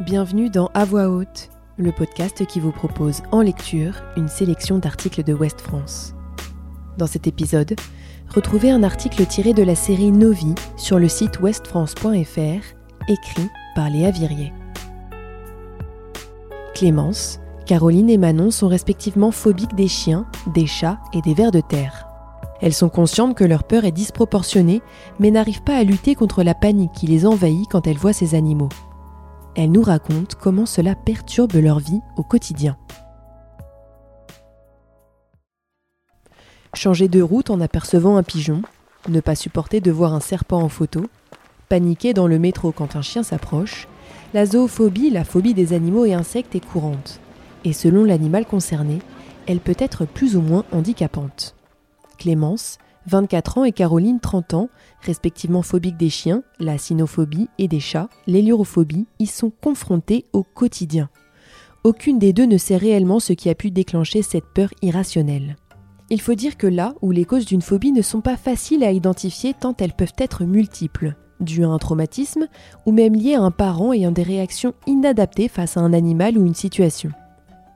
Bienvenue dans À voix haute, le podcast qui vous propose en lecture une sélection d'articles de Ouest France. Dans cet épisode, retrouvez un article tiré de la série Novi sur le site westfrance.fr, écrit par Léa Virier. Clémence, Caroline et Manon sont respectivement phobiques des chiens, des chats et des vers de terre. Elles sont conscientes que leur peur est disproportionnée, mais n'arrivent pas à lutter contre la panique qui les envahit quand elles voient ces animaux. Elles nous racontent comment cela perturbe leur vie au quotidien. Changer de route en apercevant un pigeon, ne pas supporter de voir un serpent en photo, paniquer dans le métro quand un chien s'approche, la zoophobie, la phobie des animaux et insectes est courante. Et selon l'animal concerné, elle peut être plus ou moins handicapante. Clémence, 24 ans et Caroline, 30 ans, respectivement phobiques des chiens, la cynophobie et des chats, l'héliorophobie, y sont confrontées au quotidien. Aucune des deux ne sait réellement ce qui a pu déclencher cette peur irrationnelle. Il faut dire que là où les causes d'une phobie ne sont pas faciles à identifier tant elles peuvent être multiples, dues à un traumatisme ou même liées à un parent ayant des réactions inadaptées face à un animal ou une situation.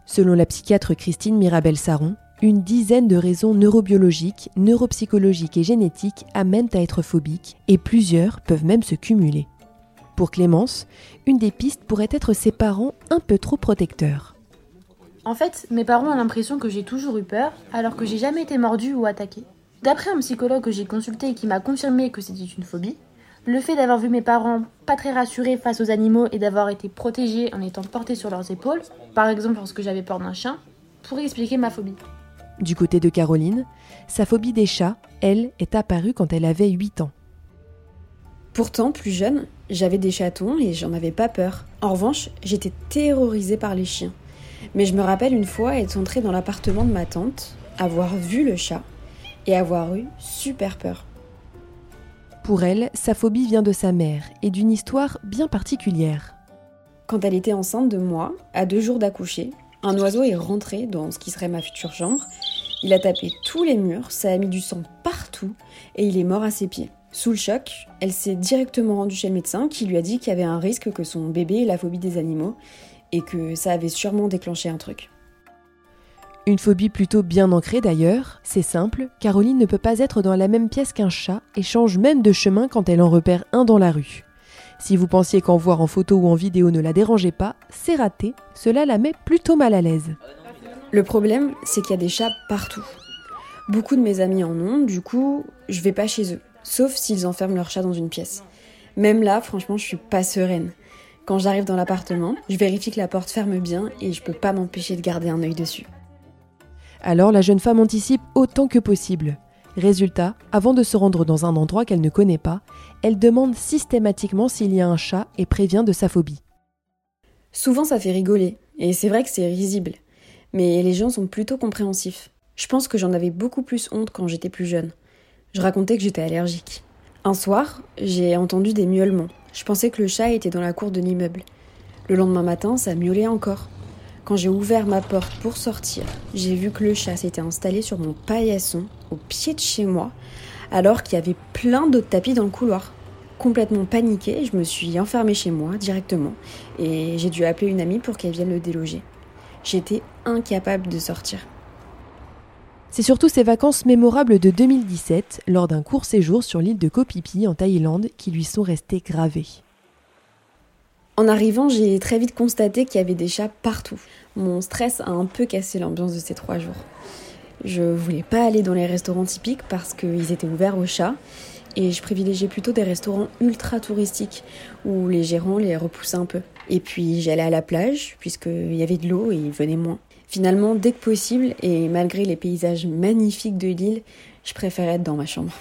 Selon la psychiatre Christine Mirabel-Saron, une dizaine de raisons neurobiologiques, neuropsychologiques et génétiques amènent à être phobique et plusieurs peuvent même se cumuler. Pour Clémence, une des pistes pourrait être ses parents un peu trop protecteurs. En fait, mes parents ont l'impression que j'ai toujours eu peur, alors que j'ai jamais été mordue ou attaquée. D'après un psychologue que j'ai consulté et qui m'a confirmé que c'était une phobie, le fait d'avoir vu mes parents pas très rassurés face aux animaux et d'avoir été protégés en étant portés sur leurs épaules, par exemple lorsque j'avais peur d'un chien, pourrait expliquer ma phobie. Du côté de Caroline, sa phobie des chats, elle, est apparue quand elle avait 8 ans. Pourtant, plus jeune, j'avais des chatons et j'en avais pas peur. En revanche, j'étais terrorisée par les chiens. Mais je me rappelle une fois être entrée dans l'appartement de ma tante, avoir vu le chat et avoir eu super peur. Pour elle, sa phobie vient de sa mère et d'une histoire bien particulière. Quand elle était enceinte de moi, à deux jours d'accoucher, un oiseau est rentré dans ce qui serait ma future chambre. Il a tapé tous les murs, ça a mis du sang partout et il est mort à ses pieds. Sous le choc, elle s'est directement rendue chez le médecin qui lui a dit qu'il y avait un risque que son bébé ait la phobie des animaux et que ça avait sûrement déclenché un truc. Une phobie plutôt bien ancrée d'ailleurs, c'est simple, Caroline ne peut pas être dans la même pièce qu'un chat et change même de chemin quand elle en repère un dans la rue. Si vous pensiez qu'en voir en photo ou en vidéo ne la dérangeait pas, c'est raté, cela la met plutôt mal à l'aise. Le problème, c'est qu'il y a des chats partout. Beaucoup de mes amis en ont, du coup, je vais pas chez eux, sauf s'ils enferment leur chat dans une pièce. Même là, franchement, je suis pas sereine. Quand j'arrive dans l'appartement, je vérifie que la porte ferme bien et je peux pas m'empêcher de garder un œil dessus. Alors la jeune femme anticipe autant que possible. Résultat, avant de se rendre dans un endroit qu'elle ne connaît pas, elle demande systématiquement s'il y a un chat et prévient de sa phobie. Souvent ça fait rigoler, et c'est vrai que c'est risible, mais les gens sont plutôt compréhensifs. Je pense que j'en avais beaucoup plus honte quand j'étais plus jeune. Je racontais que j'étais allergique. Un soir, j'ai entendu des miaulements. Je pensais que le chat était dans la cour de l'immeuble. Le lendemain matin, ça miaulait encore. Quand j'ai ouvert ma porte pour sortir, j'ai vu que le chat s'était installé sur mon paillasson au pied de chez moi, alors qu'il y avait plein d'autres tapis dans le couloir. Complètement paniquée, je me suis enfermée chez moi directement et j'ai dû appeler une amie pour qu'elle vienne le déloger. J'étais incapable de sortir. C'est surtout ces vacances mémorables de 2017, lors d'un court séjour sur l'île de Koh Phi Phi en Thaïlande, qui lui sont restées gravées. En arrivant, j'ai très vite constaté qu'il y avait des chats partout. Mon stress a un peu cassé l'ambiance de ces trois jours. Je voulais pas aller dans les restaurants typiques parce qu'ils étaient ouverts aux chats et je privilégiais plutôt des restaurants ultra touristiques où les gérants les repoussaient un peu. Et puis j'allais à la plage puisqu'il y avait de l'eau et ils venaient moins. Finalement, dès que possible et malgré les paysages magnifiques de l'île, je préférais être dans ma chambre.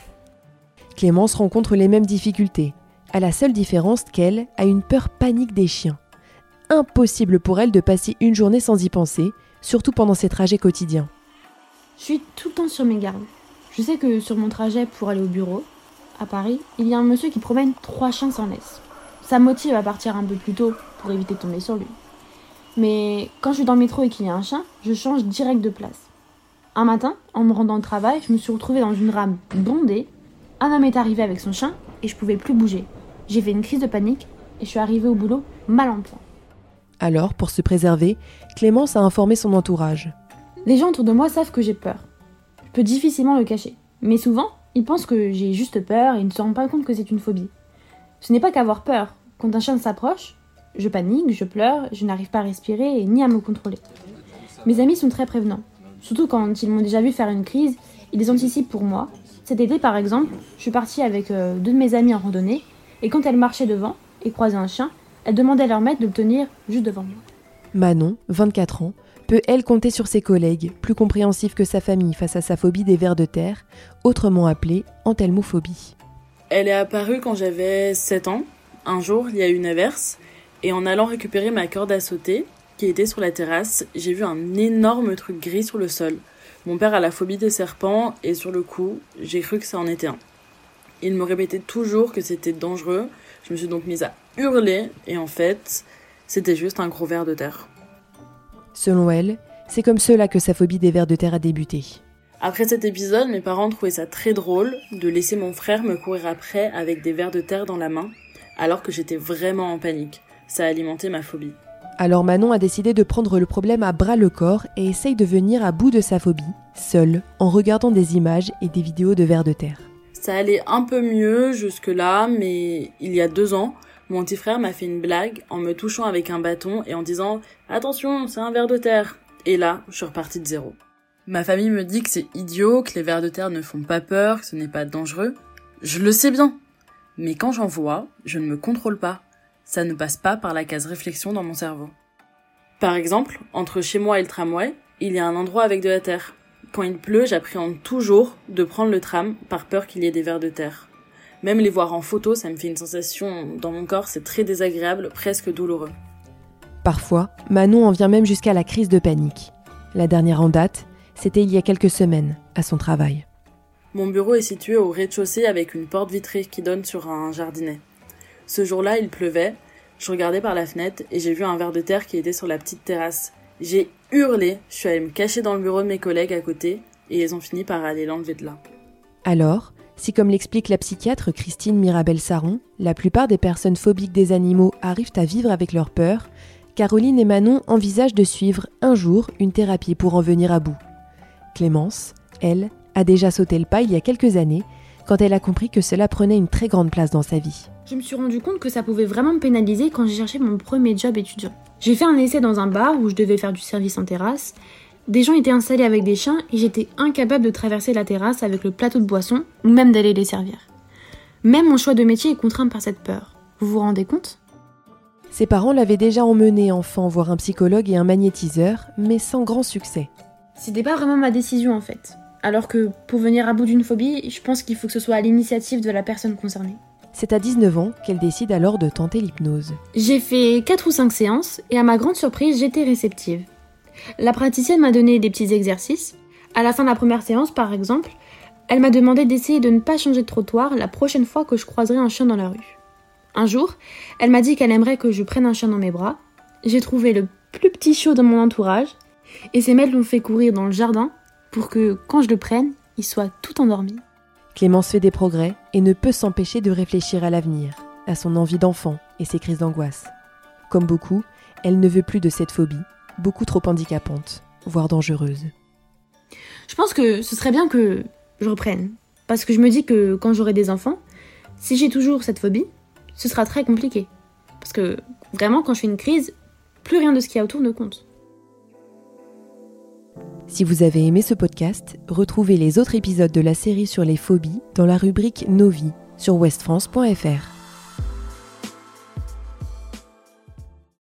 Clémence rencontre les mêmes difficultés à la seule différence qu'elle a une peur panique des chiens. Impossible pour elle de passer une journée sans y penser, surtout pendant ses trajets quotidiens. Je suis tout le temps sur mes gardes. Je sais que sur mon trajet pour aller au bureau, à Paris, il y a un monsieur qui promène trois chiens sans laisse. Ça me motive à partir un peu plus tôt pour éviter de tomber sur lui. Mais quand je suis dans le métro et qu'il y a un chien, je change direct de place. Un matin, en me rendant au travail, je me suis retrouvée dans une rame bondée. Un homme est arrivé avec son chien et je pouvais plus bouger. J'ai fait une crise de panique et je suis arrivée au boulot mal en point. Alors, pour se préserver, Clémence a informé son entourage. Les gens autour de moi savent que j'ai peur. Je peux difficilement le cacher. Mais souvent, ils pensent que j'ai juste peur et ne se rendent pas compte que c'est une phobie. Ce n'est pas qu'avoir peur. Quand un chien s'approche, je panique, je pleure, je n'arrive pas à respirer et ni à me contrôler. Mes amis sont très prévenants. Surtout quand ils m'ont déjà vu faire une crise, ils les anticipent pour moi. Cet été, par exemple, je suis partie avec euh, deux de mes amis en randonnée, et quand elles marchaient devant et croisaient un chien, elles demandaient à leur maître de le tenir juste devant moi. Manon, 24 ans, peut elle compter sur ses collègues, plus compréhensifs que sa famille face à sa phobie des vers de terre, autrement appelée entelmophobie. Elle est apparue quand j'avais 7 ans. Un jour, il y a eu une averse, et en allant récupérer ma corde à sauter, qui était sur la terrasse, j'ai vu un énorme truc gris sur le sol. Mon père a la phobie des serpents, et sur le coup, j'ai cru que ça en était un. Il me répétait toujours que c'était dangereux, je me suis donc mise à hurler, et en fait, c'était juste un gros ver de terre. Selon elle, c'est comme cela que sa phobie des vers de terre a débuté. Après cet épisode, mes parents trouvaient ça très drôle de laisser mon frère me courir après avec des vers de terre dans la main, alors que j'étais vraiment en panique. Ça a alimenté ma phobie. Alors Manon a décidé de prendre le problème à bras le corps et essaye de venir à bout de sa phobie, seule, en regardant des images et des vidéos de vers de terre. Ça allait un peu mieux jusque-là, mais il y a deux ans, mon petit frère m'a fait une blague en me touchant avec un bâton et en disant Attention, c'est un ver de terre. Et là, je suis repartie de zéro. Ma famille me dit que c'est idiot, que les vers de terre ne font pas peur, que ce n'est pas dangereux. Je le sais bien. Mais quand j'en vois, je ne me contrôle pas. Ça ne passe pas par la case réflexion dans mon cerveau. Par exemple, entre chez moi et le tramway, il y a un endroit avec de la terre. Quand il pleut, j'appréhende toujours de prendre le tram par peur qu'il y ait des vers de terre. Même les voir en photo, ça me fait une sensation dans mon corps, c'est très désagréable, presque douloureux. Parfois, Manon en vient même jusqu'à la crise de panique. La dernière en date, c'était il y a quelques semaines, à son travail. Mon bureau est situé au rez-de-chaussée avec une porte vitrée qui donne sur un jardinet. Ce jour-là, il pleuvait, je regardais par la fenêtre et j'ai vu un ver de terre qui était sur la petite terrasse. J'ai hurlé, je suis allée me cacher dans le bureau de mes collègues à côté et ils ont fini par aller l'enlever de là. Alors, si comme l'explique la psychiatre Christine Mirabel-Saron, la plupart des personnes phobiques des animaux arrivent à vivre avec leur peur, Caroline et Manon envisagent de suivre un jour une thérapie pour en venir à bout. Clémence, elle, a déjà sauté le pas il y a quelques années quand elle a compris que cela prenait une très grande place dans sa vie. Je me suis rendu compte que ça pouvait vraiment me pénaliser quand j'ai cherché mon premier job étudiant. J'ai fait un essai dans un bar où je devais faire du service en terrasse. Des gens étaient installés avec des chiens et j'étais incapable de traverser la terrasse avec le plateau de boissons ou même d'aller les servir. Même mon choix de métier est contraint par cette peur. Vous vous rendez compte? Ses parents l'avaient déjà emmené enfant voir un psychologue et un magnétiseur, mais sans grand succès. C'était pas vraiment ma décision en fait. Alors que pour venir à bout d'une phobie, je pense qu'il faut que ce soit à l'initiative de la personne concernée. C'est à 19 ans qu'elle décide alors de tenter l'hypnose. J'ai fait 4 ou 5 séances et à ma grande surprise, j'étais réceptive. La praticienne m'a donné des petits exercices. À la fin de la première séance, par exemple, elle m'a demandé d'essayer de ne pas changer de trottoir la prochaine fois que je croiserais un chien dans la rue. Un jour, elle m'a dit qu'elle aimerait que je prenne un chien dans mes bras. J'ai trouvé le plus petit chiot dans mon entourage et ses maîtres l'ont fait courir dans le jardin pour que, quand je le prenne, il soit tout endormi. Clémence fait des progrès et ne peut s'empêcher de réfléchir à l'avenir, à son envie d'enfant et ses crises d'angoisse. Comme beaucoup, elle ne veut plus de cette phobie, beaucoup trop handicapante, voire dangereuse. Je pense que ce serait bien que je reprenne. Parce que je me dis que quand j'aurai des enfants, si j'ai toujours cette phobie, ce sera très compliqué. Parce que vraiment, quand je fais une crise, plus rien de ce qu'il y a autour ne compte. Si vous avez aimé ce podcast, retrouvez les autres épisodes de la série sur les phobies dans la rubrique Nos vies sur westfrance.fr.